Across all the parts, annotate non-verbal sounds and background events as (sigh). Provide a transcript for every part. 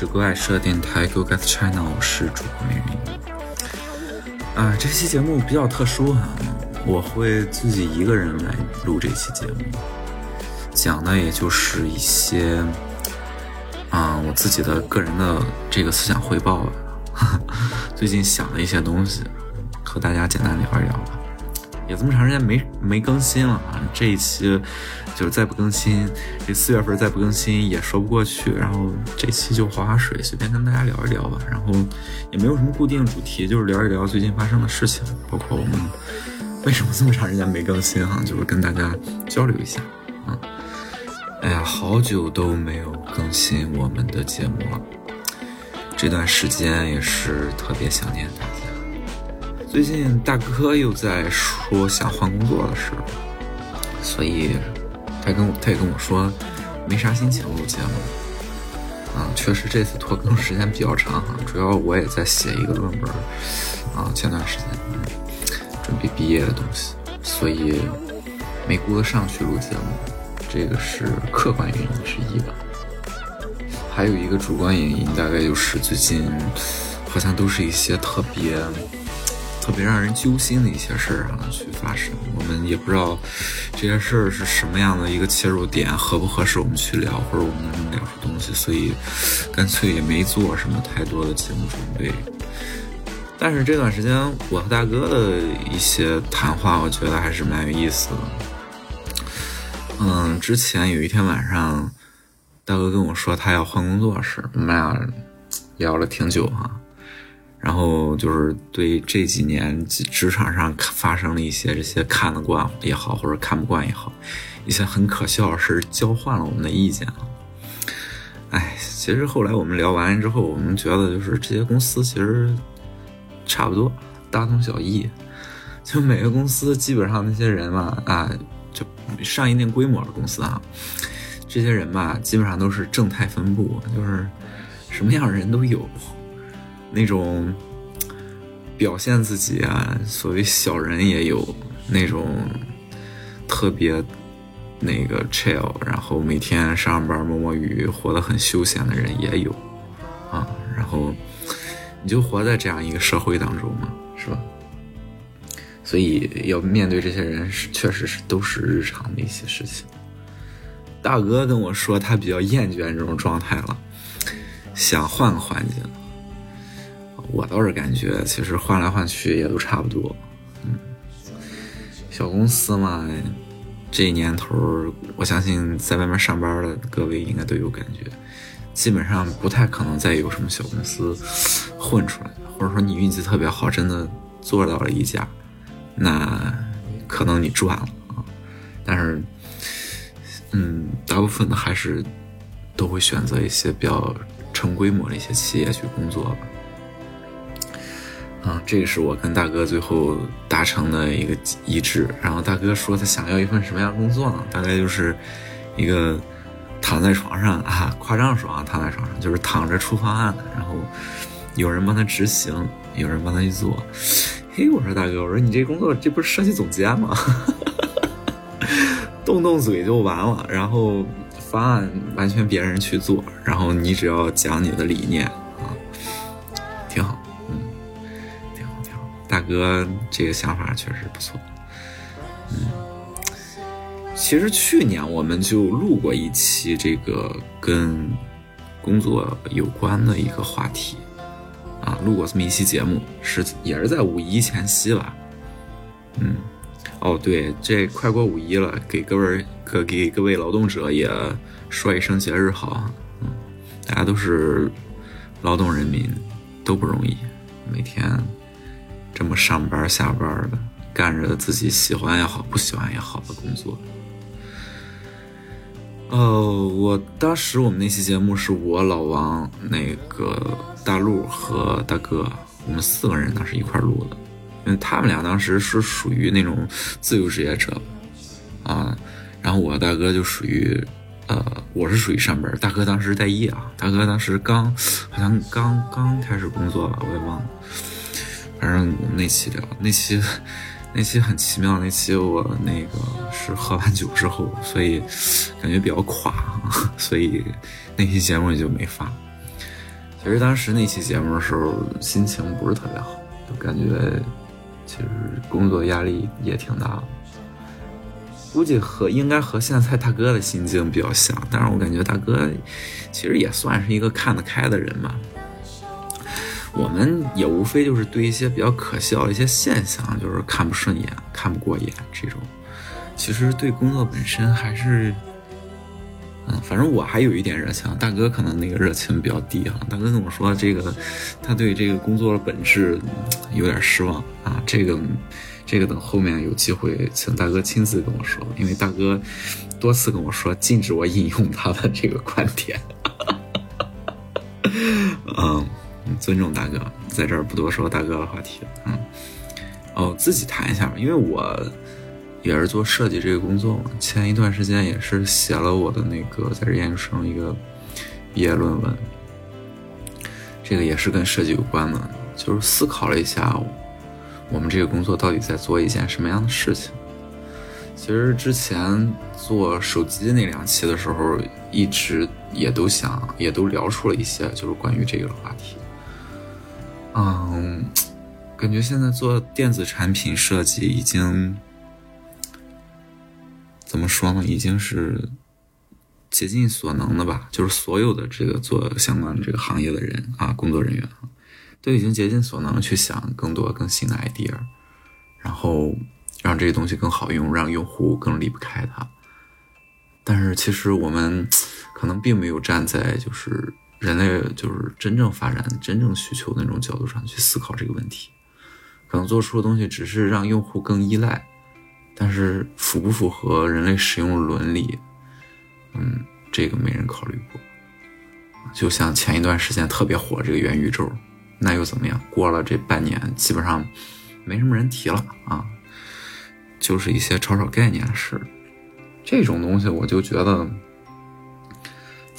是格爱社电台 Go Get China，我是主播明云。啊，这期节目比较特殊哈，我会自己一个人来录这期节目，讲的也就是一些，啊，我自己的个人的这个思想汇报吧，(laughs) 最近想的一些东西，和大家简单聊一聊吧。也这么长时间没没更新了啊！这一期就是再不更新，这四月份再不更新也说不过去。然后这期就划划水，随便跟大家聊一聊吧。然后也没有什么固定主题，就是聊一聊最近发生的事情，包括我们为什么这么长时间没更新哈，就是跟大家交流一下啊。哎呀，好久都没有更新我们的节目了，这段时间也是特别想念大家。最近大哥又在说想换工作的事，所以他跟我他也跟我说没啥心情录节目。啊，确实这次拖更时间比较长哈，主要我也在写一个论文，啊，前段时间准备毕业的东西，所以没顾得上去录节目，这个是客观原因之一吧。还有一个主观原因，大概就是最近好像都是一些特别。特别让人揪心的一些事儿啊，去发生，我们也不知道这些事儿是什么样的一个切入点，合不合适我们去聊，或者我们能聊出东西，所以干脆也没做什么太多的节目准备。但是这段时间我和大哥的一些谈话，我觉得还是蛮有意思的。嗯，之前有一天晚上，大哥跟我说他要换工作时，我们俩聊了挺久哈。然后就是对这几年职场上发生了一些这些看得惯也好，或者看不惯也好，一些很可笑的事交换了我们的意见啊。哎，其实后来我们聊完之后，我们觉得就是这些公司其实差不多，大同小异。就每个公司基本上那些人嘛，啊，就上一定规模的公司啊，这些人吧，基本上都是正态分布，就是什么样的人都有。那种表现自己啊，所谓小人也有那种特别那个 chill，然后每天上班摸摸鱼，活得很休闲的人也有啊。然后你就活在这样一个社会当中嘛，是吧？所以要面对这些人，是确实是都是日常的一些事情。大哥跟我说，他比较厌倦这种状态了，想换个环境。我倒是感觉，其实换来换去也都差不多。嗯，小公司嘛，这年头，我相信在外面上班的各位应该都有感觉，基本上不太可能再有什么小公司混出来，或者说你运气特别好，真的做到了一家，那可能你赚了啊。但是，嗯，大部分的还是都会选择一些比较成规模的一些企业去工作吧。啊，这是我跟大哥最后达成的一个一致。然后大哥说他想要一份什么样工作呢？大概就是一个躺在床上啊，夸张说啊，躺在床上就是躺着出方案的，然后有人帮他执行，有人帮他去做。嘿，我说大哥，我说你这工作这不是设计总监吗？(laughs) 动动嘴就完了，然后方案完全别人去做，然后你只要讲你的理念大哥，这个想法确实不错。嗯，其实去年我们就录过一期这个跟工作有关的一个话题，啊，录过这么一期节目，是也是在五一前夕吧。嗯，哦，对，这快过五一了，给各位可给各位劳动者也说一声节日好。嗯，大家都是劳动人民，都不容易，每天。这么上班下班的，干着自己喜欢也好，不喜欢也好的工作。哦，我当时我们那期节目是我老王、那个大陆和大哥，我们四个人当时一块录的，因为他们俩当时是属于那种自由职业者，啊，然后我大哥就属于，呃，我是属于上班，大哥当时待业啊，大哥当时刚好像刚刚开始工作吧，我也忘了。反正那期聊那期，那期很奇妙。那期我那个是喝完酒之后，所以感觉比较垮，所以那期节目也就没发。其实当时那期节目的时候，心情不是特别好，就感觉其实工作压力也挺大的。估计和应该和现在大哥的心境比较像，但是我感觉大哥其实也算是一个看得开的人吧。我们也无非就是对一些比较可笑的一些现象，就是看不顺眼、看不过眼这种。其实对工作本身还是，嗯，反正我还有一点热情，大哥可能那个热情比较低哈。大哥跟我说，这个他对这个工作的本质有点失望啊。这个，这个等后面有机会请大哥亲自跟我说，因为大哥多次跟我说禁止我引用他的这个观点。(laughs) 嗯。尊重大哥，在这儿不多说大哥的话题。嗯，哦，自己谈一下吧，因为我也是做设计这个工作嘛。前一段时间也是写了我的那个在这研究生一个毕业论文，这个也是跟设计有关的，就是思考了一下我们这个工作到底在做一件什么样的事情。其实之前做手机那两期的时候，一直也都想，也都聊出了一些，就是关于这个的话题。嗯，感觉现在做电子产品设计已经怎么说呢？已经是竭尽所能的吧。就是所有的这个做相关这个行业的人啊，工作人员啊，都已经竭尽所能去想更多更新的 idea，然后让这些东西更好用，让用户更离不开它。但是其实我们可能并没有站在就是。人类就是真正发展、真正需求的那种角度上去思考这个问题，可能做出的东西只是让用户更依赖，但是符不符合人类使用伦理，嗯，这个没人考虑过。就像前一段时间特别火这个元宇宙，那又怎么样？过了这半年，基本上没什么人提了啊，就是一些炒炒概念的。这种东西，我就觉得。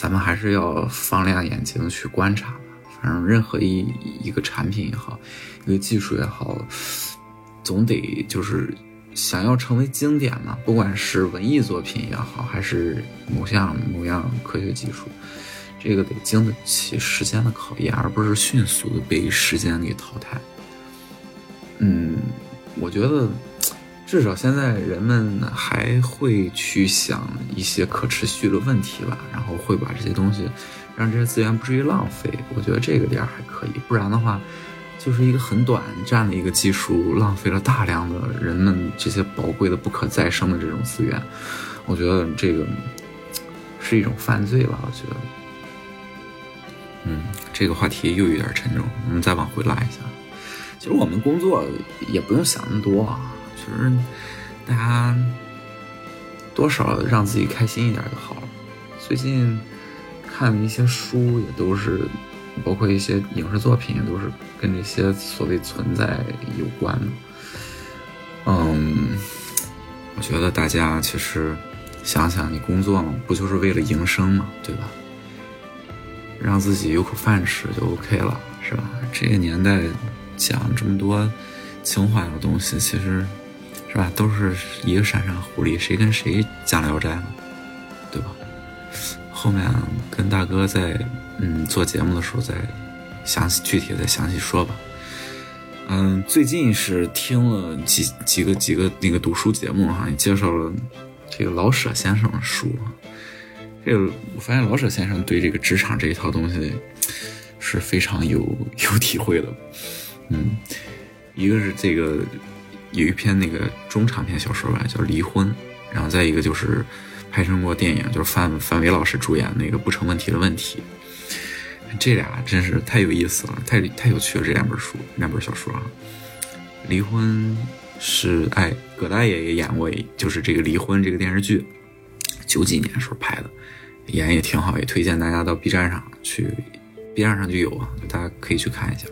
咱们还是要放亮眼睛去观察。反正任何一一个产品也好，一个技术也好，总得就是想要成为经典嘛。不管是文艺作品也好，还是某项某样科学技术，这个得经得起时间的考验，而不是迅速的被时间给淘汰。嗯，我觉得。至少现在人们还会去想一些可持续的问题吧，然后会把这些东西，让这些资源不至于浪费。我觉得这个点儿还可以，不然的话，就是一个很短暂的一个技术，浪费了大量的人们这些宝贵的不可再生的这种资源。我觉得这个是一种犯罪吧。我觉得，嗯，这个话题又有点沉重，我们再往回拉一下。其实我们工作也不用想那么多啊。就是大家多少让自己开心一点就好了。最近看的一些书也都是，包括一些影视作品，也都是跟这些所谓存在有关的。嗯，我觉得大家其实想想，你工作嘛，不就是为了营生嘛，对吧？让自己有口饭吃就 OK 了，是吧？这个年代讲这么多情怀的东西，其实。是吧？都是一个山山狐狸，谁跟谁讲聊斋呢？对吧？后面跟大哥在嗯做节目的时候再详细具体再详细说吧。嗯，最近是听了几几个几个那个读书节目哈，也介绍了这个老舍先生的书。这个我发现老舍先生对这个职场这一套东西是非常有有体会的。嗯，一个是这个。有一篇那个中长篇小说吧，叫《离婚》，然后再一个就是拍成过电影，就是范范伟老师主演那个《不成问题的问题》，这俩真是太有意思了，太太有趣了。这两本书，两本小说啊，《离婚》是哎，葛大爷也演过，就是这个《离婚》这个电视剧，九几年时候拍的，演也挺好，也推荐大家到 B 站上去，B 站上就有啊，大家可以去看一下。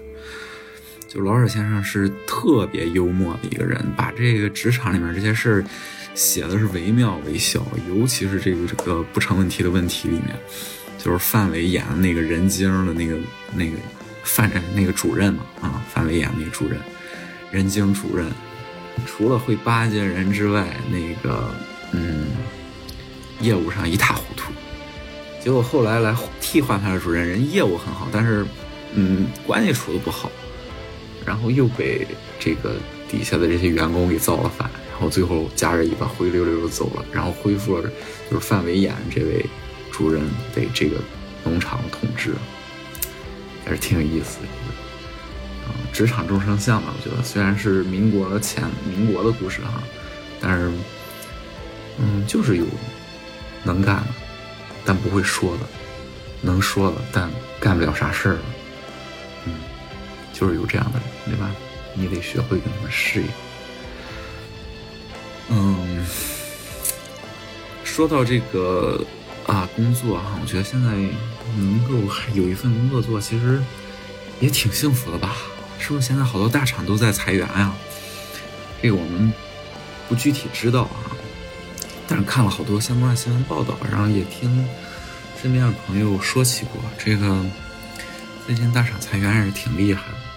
就老舍先生是特别幽默的一个人，把这个职场里面这些事儿写的是惟妙惟肖，尤其是这个这个不成问题的问题里面，就是范伟演的那个人精的那个那个范那个主任嘛啊，范伟演那个主任，人精主任，除了会巴结人之外，那个嗯，业务上一塌糊涂，结果后来来替换他的主任，人业务很好，但是嗯关系处的不好，然后又被这个底下的这些员工给造了反，然后最后夹着尾巴灰溜溜的走了，然后恢复了就是范伟衍这位主任对这个农场统治，还是挺有意思的。职场众生相嘛，我觉得虽然是民国前民国的故事哈，但是嗯就是有能干的，但不会说的，能说的但干不了啥事儿，就是有这样的人，对吧？你得学会跟他们适应。嗯，说到这个啊工作哈，我觉得现在能够有一份工作做，其实也挺幸福的吧？是不是现在好多大厂都在裁员呀？这个我们不具体知道啊，但是看了好多相关的新闻报道，然后也听身边的朋友说起过，这个最近大厂裁员还是挺厉害的。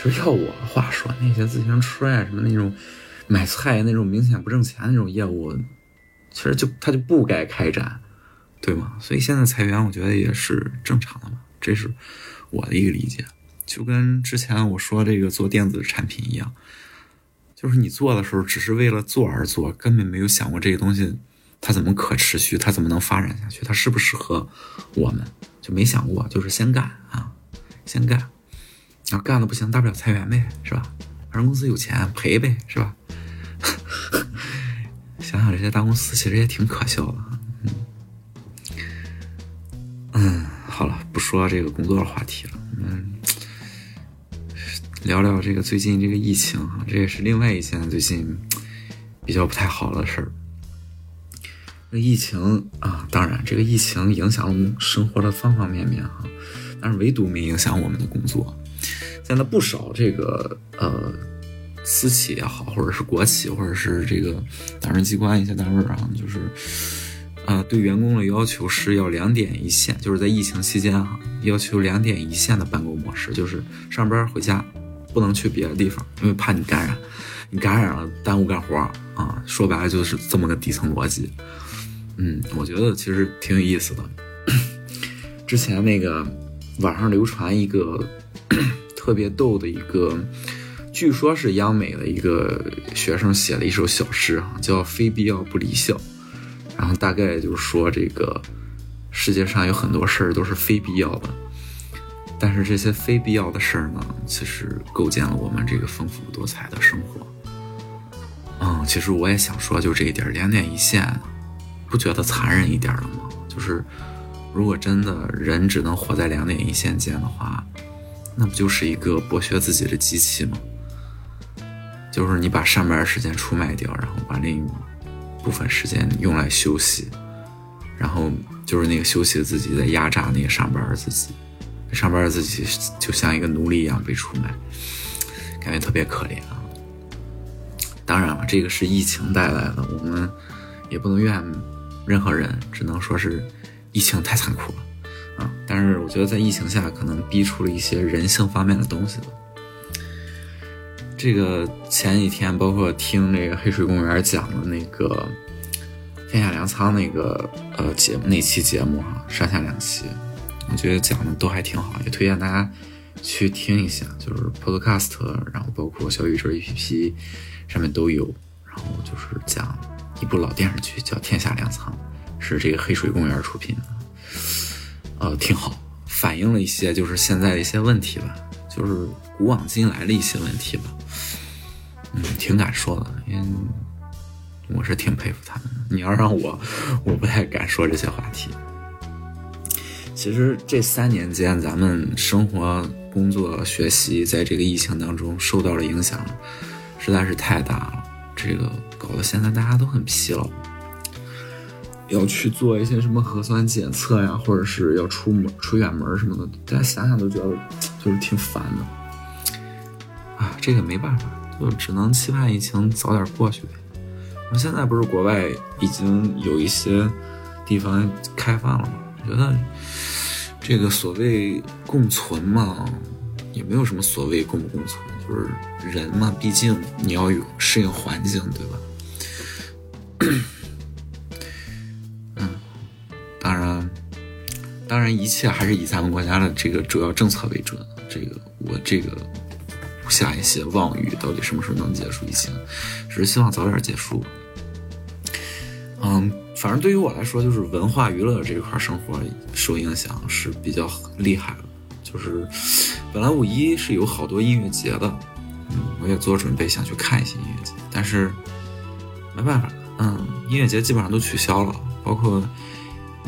其实要我的话说，那些自行车呀什么那种买菜那种明显不挣钱那种业务，其实就他就不该开展，对吗？所以现在裁员，我觉得也是正常的嘛，这是我的一个理解。就跟之前我说这个做电子产品一样，就是你做的时候只是为了做而做，根本没有想过这个东西它怎么可持续，它怎么能发展下去，它适不适合我们，就没想过，就是先干啊，先干，然后干的不行，大不了裁员呗，是吧？反正公司有钱赔呗，是吧？(laughs) 想想这些大公司其实也挺可笑的，嗯，嗯，好了，不说这个工作的话题了，嗯。聊聊这个最近这个疫情哈，这也是另外一件最近比较不太好的事儿。那疫情啊，当然这个疫情影响了生活的方方面面哈，但是唯独没影响我们的工作。现在不少这个呃私企也好，或者是国企，或者是这个党政机关一些单位啊，就是啊对员工的要求是要两点一线，就是在疫情期间哈，要求两点一线的办公模式，就是上班回家。不能去别的地方，因为怕你感染，你感染了耽误干活啊。说白了就是这么个底层逻辑。嗯，我觉得其实挺有意思的。(coughs) 之前那个网上流传一个特别逗的一个，据说是央美的一个学生写了一首小诗哈，叫《非必要不离校》，然后大概就是说这个世界上有很多事儿都是非必要的。但是这些非必要的事儿呢，其实构建了我们这个丰富多彩的生活。嗯，其实我也想说，就这一点，两点一线，不觉得残忍一点了吗？就是如果真的人只能活在两点一线间的话，那不就是一个剥削自己的机器吗？就是你把上班时间出卖掉，然后把另一部分时间用来休息，然后就是那个休息的自己在压榨那个上班的自己。上班的自己就像一个奴隶一样被出卖，感觉特别可怜啊。当然了，这个是疫情带来的，我们也不能怨任何人，只能说是疫情太残酷了啊。但是我觉得在疫情下，可能逼出了一些人性方面的东西吧这个前几天，包括听那个黑水公园讲的那个天下粮仓那个呃节目那期节目哈，上下两期。我觉得讲的都还挺好，也推荐大家去听一下，就是 Podcast，然后包括小宇宙 APP 上面都有。然后就是讲一部老电视剧叫《天下粮仓》，是这个黑水公园出品的，呃，挺好，反映了一些就是现在的一些问题吧，就是古往今来的一些问题吧。嗯，挺敢说的，因为我是挺佩服他们的。你要让我，我不太敢说这些话题。其实这三年间，咱们生活、工作、学习，在这个疫情当中受到了影响，实在是太大了。这个搞得现在大家都很疲劳，要去做一些什么核酸检测呀，或者是要出门、出远门什么的，大家想想都觉得就是挺烦的。啊，这个没办法，就只能期盼疫情早点过去呗。那现在不是国外已经有一些地方开放了吗？我觉得。这个所谓共存嘛，也没有什么所谓共不共存，就是人嘛，毕竟你要有适应环境，对吧？当然，一切还是以咱们国家的这个主要政策为准。这个我这个下一些妄语，到底什么时候能结束疫情，只是希望早点结束。嗯，反正对于我来说，就是文化娱乐这一块生活受影响是比较厉害的。就是本来五一是有好多音乐节的，嗯，我也做准备想去看一些音乐节，但是没办法，嗯，音乐节基本上都取消了，包括。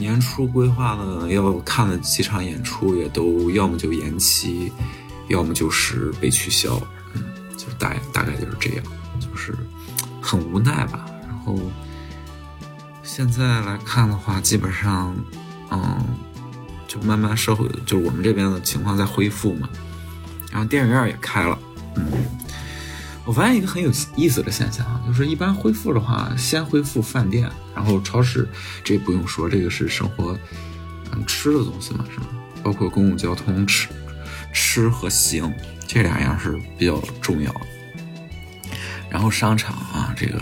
年初规划的要看的几场演出也都要么就延期，要么就是被取消，嗯，就大大概就是这样，就是很无奈吧。然后现在来看的话，基本上，嗯，就慢慢社会就是我们这边的情况在恢复嘛，然后电影院也开了，嗯。我发现一个很有意思的现象啊，就是一般恢复的话，先恢复饭店，然后超市，这不用说，这个是生活，嗯，吃的东西嘛，是吧？包括公共交通，吃，吃和行这两样是比较重要的。然后商场啊，这个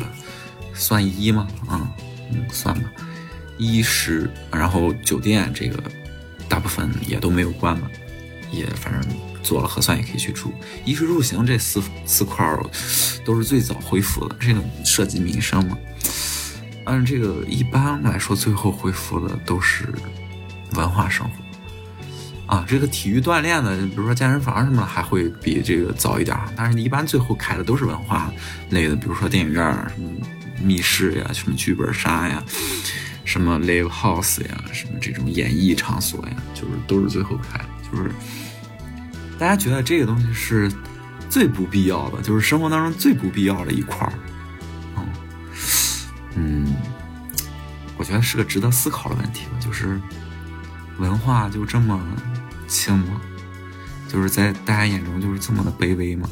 算一吗？啊，嗯，算吧。衣食，然后酒店这个大部分也都没有关嘛，也反正。做了核酸也可以去住，衣食住行这四四块儿都是最早恢复的，这个涉及民生嘛。按这个一般来说，最后恢复的都是文化生活啊。这个体育锻炼的，比如说健身房什么的，还会比这个早一点。但是，一般最后开的都是文化类的，比如说电影院、什么密室呀、什么剧本杀呀、什么 live house 呀、什么这种演艺场所呀，就是都是最后开的，就是。大家觉得这个东西是最不必要的，就是生活当中最不必要的一块儿，嗯嗯，我觉得是个值得思考的问题吧。就是文化就这么轻吗？就是在大家眼中就是这么的卑微吗？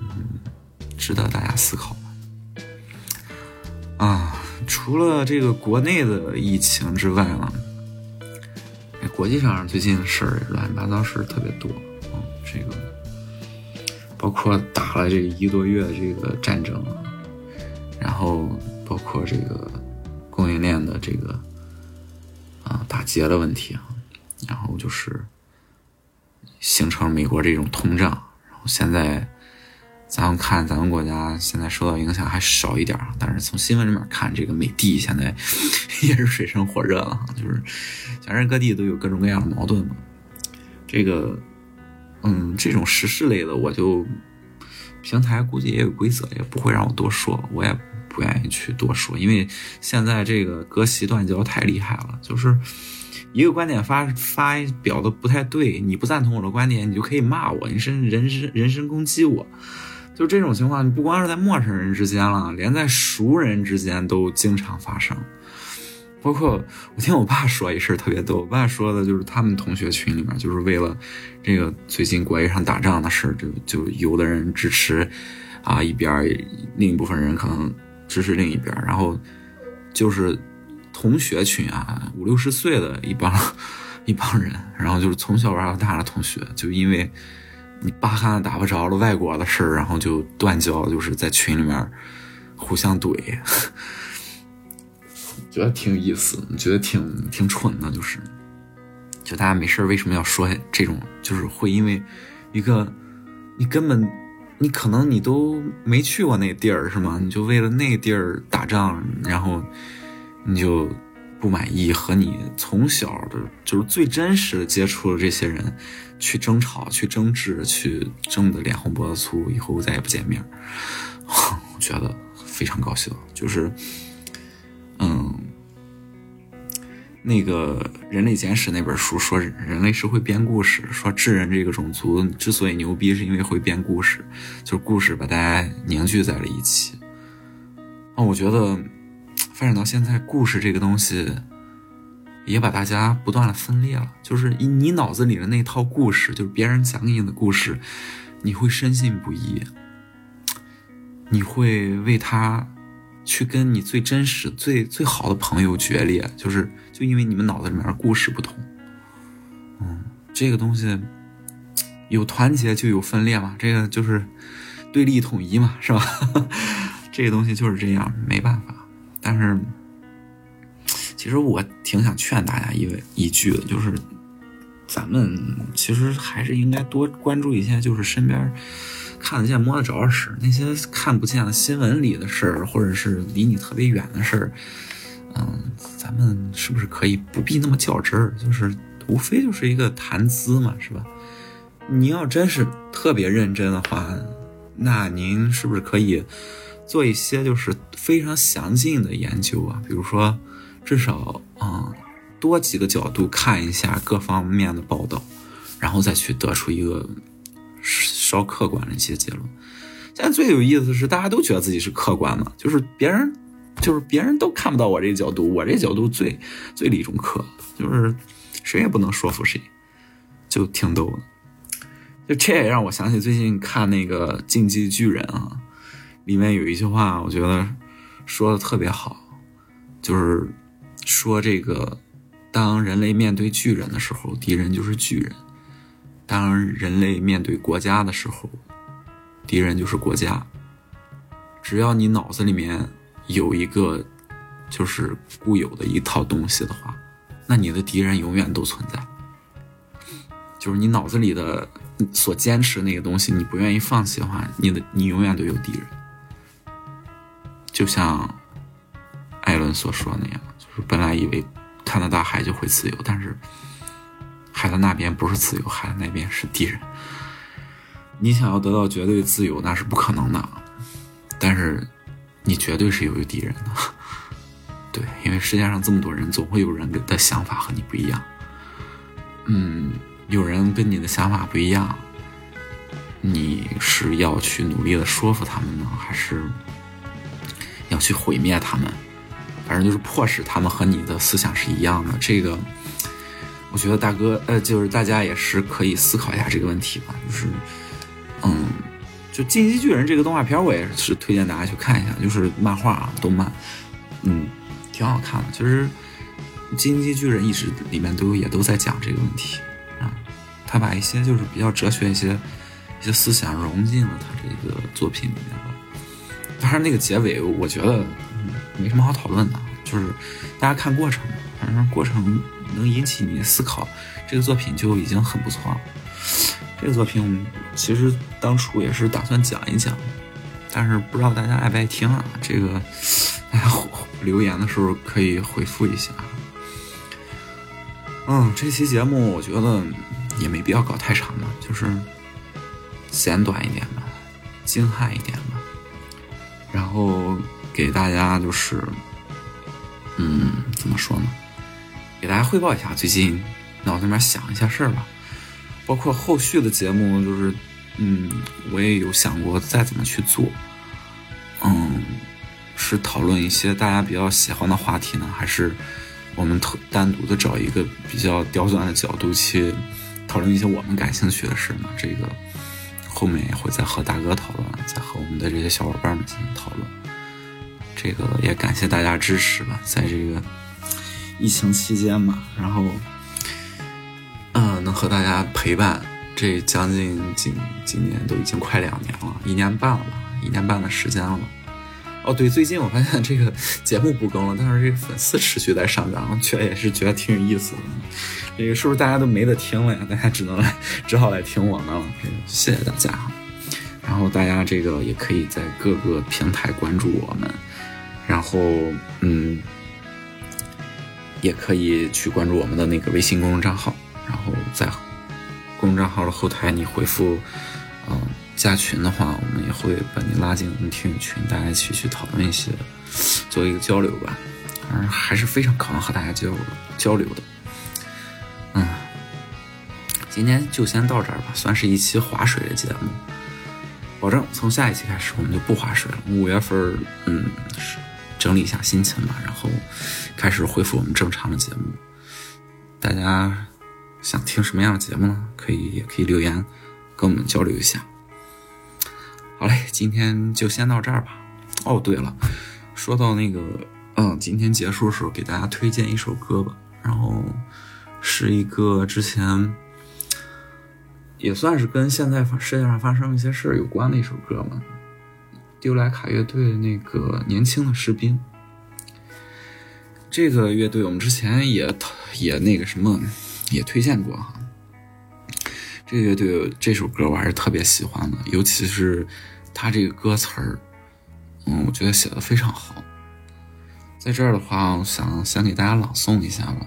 嗯，值得大家思考。啊，除了这个国内的疫情之外呢？国际上最近的事儿乱七八糟事儿特别多，嗯，这个包括打了这一个多月的这个战争，然后包括这个供应链的这个啊打劫的问题啊，然后就是形成美国这种通胀，然后现在。咱们看，咱们国家现在受到影响还少一点但是从新闻里面看，这个美帝现在 (laughs) 也是水深火热了，就是全世界各地都有各种各样的矛盾嘛。这个，嗯，这种时事类的，我就平台估计也有规则，也不会让我多说，我也不愿意去多说，因为现在这个割席断交太厉害了，就是一个观点发发表的不太对，你不赞同我的观点，你就可以骂我，你甚至人身人身攻击我。就这种情况，不光是在陌生人之间了，连在熟人之间都经常发生。包括我听我爸说一事特别逗，我爸说的就是他们同学群里面，就是为了这个最近国际上打仗的事就就有的人支持啊一边，另一部分人可能支持另一边，然后就是同学群啊，五六十岁的一帮一帮人，然后就是从小玩到大的同学，就因为。你巴汉打不着了，外国的事儿，然后就断交，就是在群里面互相怼，觉得挺有意思，觉得挺挺蠢的，就是，就大家没事为什么要说这种？就是会因为一个你根本你可能你都没去过那地儿是吗？你就为了那地儿打仗，然后你就。不满意和你从小的就是最真实的接触的这些人，去争吵、去争执、去争得脸红脖子粗，以后再也不见面，(laughs) 我觉得非常高兴。就是，那个《人类简史》那本书说人类是会编故事，说智人这个种族之所以牛逼，是因为会编故事，就是故事把大家凝聚在了一起。啊，我觉得。发展到现在，故事这个东西也把大家不断的分裂了。就是你脑子里的那套故事，就是别人讲给你的故事，你会深信不疑，你会为他去跟你最真实、最最好的朋友决裂，就是就因为你们脑子里面的故事不同。嗯，这个东西有团结就有分裂嘛，这个就是对立统一嘛，是吧？(laughs) 这个东西就是这样，没办法。但是，其实我挺想劝大家一一句的，就是咱们其实还是应该多关注一些，就是身边看得见摸得着的事，那些看不见的新闻里的事儿，或者是离你特别远的事儿，咱们是不是可以不必那么较真儿？就是无非就是一个谈资嘛，是吧？你要真是特别认真的话，那您是不是可以做一些就是非常详尽的研究啊？比如说。至少啊，多几个角度看一下各方面的报道，然后再去得出一个稍客观的一些结论。现在最有意思的是，大家都觉得自己是客观嘛，就是别人，就是别人都看不到我这角度，我这角度最最理中客，就是谁也不能说服谁，就挺逗的。就这也让我想起最近看那个《进击巨人》啊，里面有一句话，我觉得说的特别好，就是。说这个，当人类面对巨人的时候，敌人就是巨人；当人类面对国家的时候，敌人就是国家。只要你脑子里面有一个就是固有的一套东西的话，那你的敌人永远都存在。就是你脑子里的所坚持那个东西，你不愿意放弃的话，你的你永远都有敌人。就像艾伦所说那样。就是本来以为看到大海就会自由，但是海的那边不是自由，海的那边是敌人。你想要得到绝对自由，那是不可能的。但是你绝对是有敌人的，对，因为世界上这么多人，总会有人的想法和你不一样。嗯，有人跟你的想法不一样，你是要去努力的说服他们呢，还是要去毁灭他们？反正就是迫使他们和你的思想是一样的。这个，我觉得大哥，呃，就是大家也是可以思考一下这个问题吧。就是，嗯，就《进击巨人》这个动画片，我也是推荐大家去看一下。就是漫画啊，动漫，嗯，挺好看的。其实，《进击巨人》一直里面都也都在讲这个问题啊。他把一些就是比较哲学一些一些思想融进了他这个作品里面了。当然，那个结尾，我觉得。没什么好讨论的，就是大家看过程，反正过程能引起你思考，这个作品就已经很不错了。这个作品其实当初也是打算讲一讲，但是不知道大家爱不爱听啊？这个大家留言的时候可以回复一下。嗯，这期节目我觉得也没必要搞太长吧，就是简短一点吧，精悍一点吧，然后。给大家就是，嗯，怎么说呢？给大家汇报一下最近脑子里面想一下事儿吧，包括后续的节目，就是，嗯，我也有想过再怎么去做，嗯，是讨论一些大家比较喜欢的话题呢，还是我们特单独的找一个比较刁钻的角度去讨论一些我们感兴趣的事呢？这个后面也会再和大哥讨论，再和我们的这些小伙伴们进行讨论。这个也感谢大家支持吧，在这个疫情期间嘛，然后，和大家陪伴这将近今今年都已经快两年了，一年半了吧，一年半的时间了。哦，对，最近我发现这个 (laughs) 节目不更了，但是这个粉丝持续在上涨，觉得也是觉得挺有意思的。这个是不是大家都没得听了呀？大家只能来，只好来听我们了。谢谢大家，然后大家这个也可以在各个平台关注我们。然后，嗯，也可以去关注我们的那个微信公众账号，然后在公众账号的后台你回复“嗯加群”的话，我们也会把你拉进我们听友群，大家一起去讨论一些，做一个交流吧。反正还是非常渴望和大家交交流的。嗯，今天就先到这儿吧，算是一期划水的节目。保证从下一期开始我们就不划水了。五月份，嗯。整理一下心情吧，然后开始恢复我们正常的节目。大家想听什么样的节目呢？可以也可以留言跟我们交流一下。好嘞，今天就先到这儿吧。哦，对了，说到那个，嗯，今天结束的时候给大家推荐一首歌吧。然后是一个之前也算是跟现在世界上发生一些事儿有关的一首歌嘛。丢莱卡乐队那个年轻的士兵，这个乐队我们之前也也那个什么也推荐过哈。这个乐队这首歌我还是特别喜欢的，尤其是他这个歌词儿，嗯，我觉得写的非常好。在这儿的话，我想先给大家朗诵一下吧，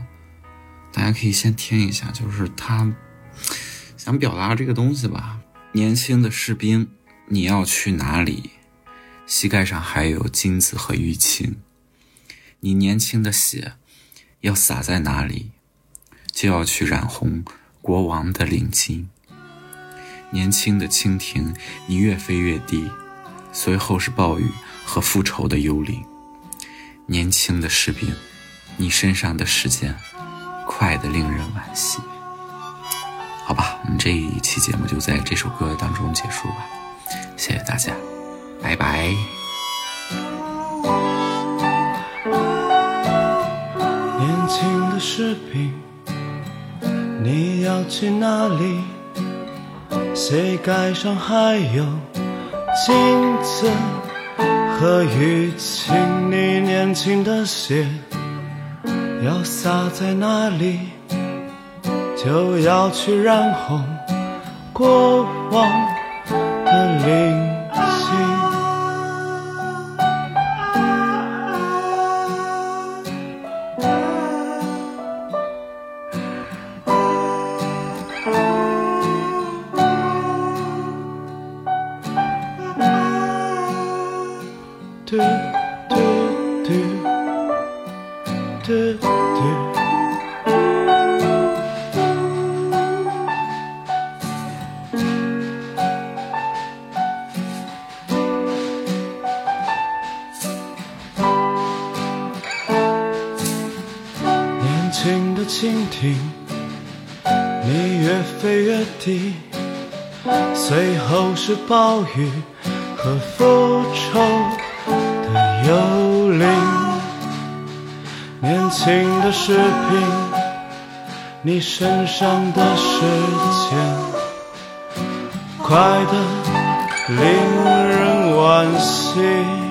大家可以先听一下，就是他想表达这个东西吧。年轻的士兵，你要去哪里？膝盖上还有金子和淤青。你年轻的血要洒在哪里，就要去染红国王的领巾。年轻的蜻蜓，你越飞越低，随后是暴雨和复仇的幽灵。年轻的士兵，你身上的时间快得令人惋惜。好吧，我们这一期节目就在这首歌当中结束吧，谢谢大家，拜拜。年轻的士兵，你要去哪里？膝盖上还有金子和淤青，你年轻的血要洒在哪里？就要去染红过往的领。你越飞越低，随后是暴雨和复仇的。幽灵，年轻的士兵，你身上的时间快得令人惋惜。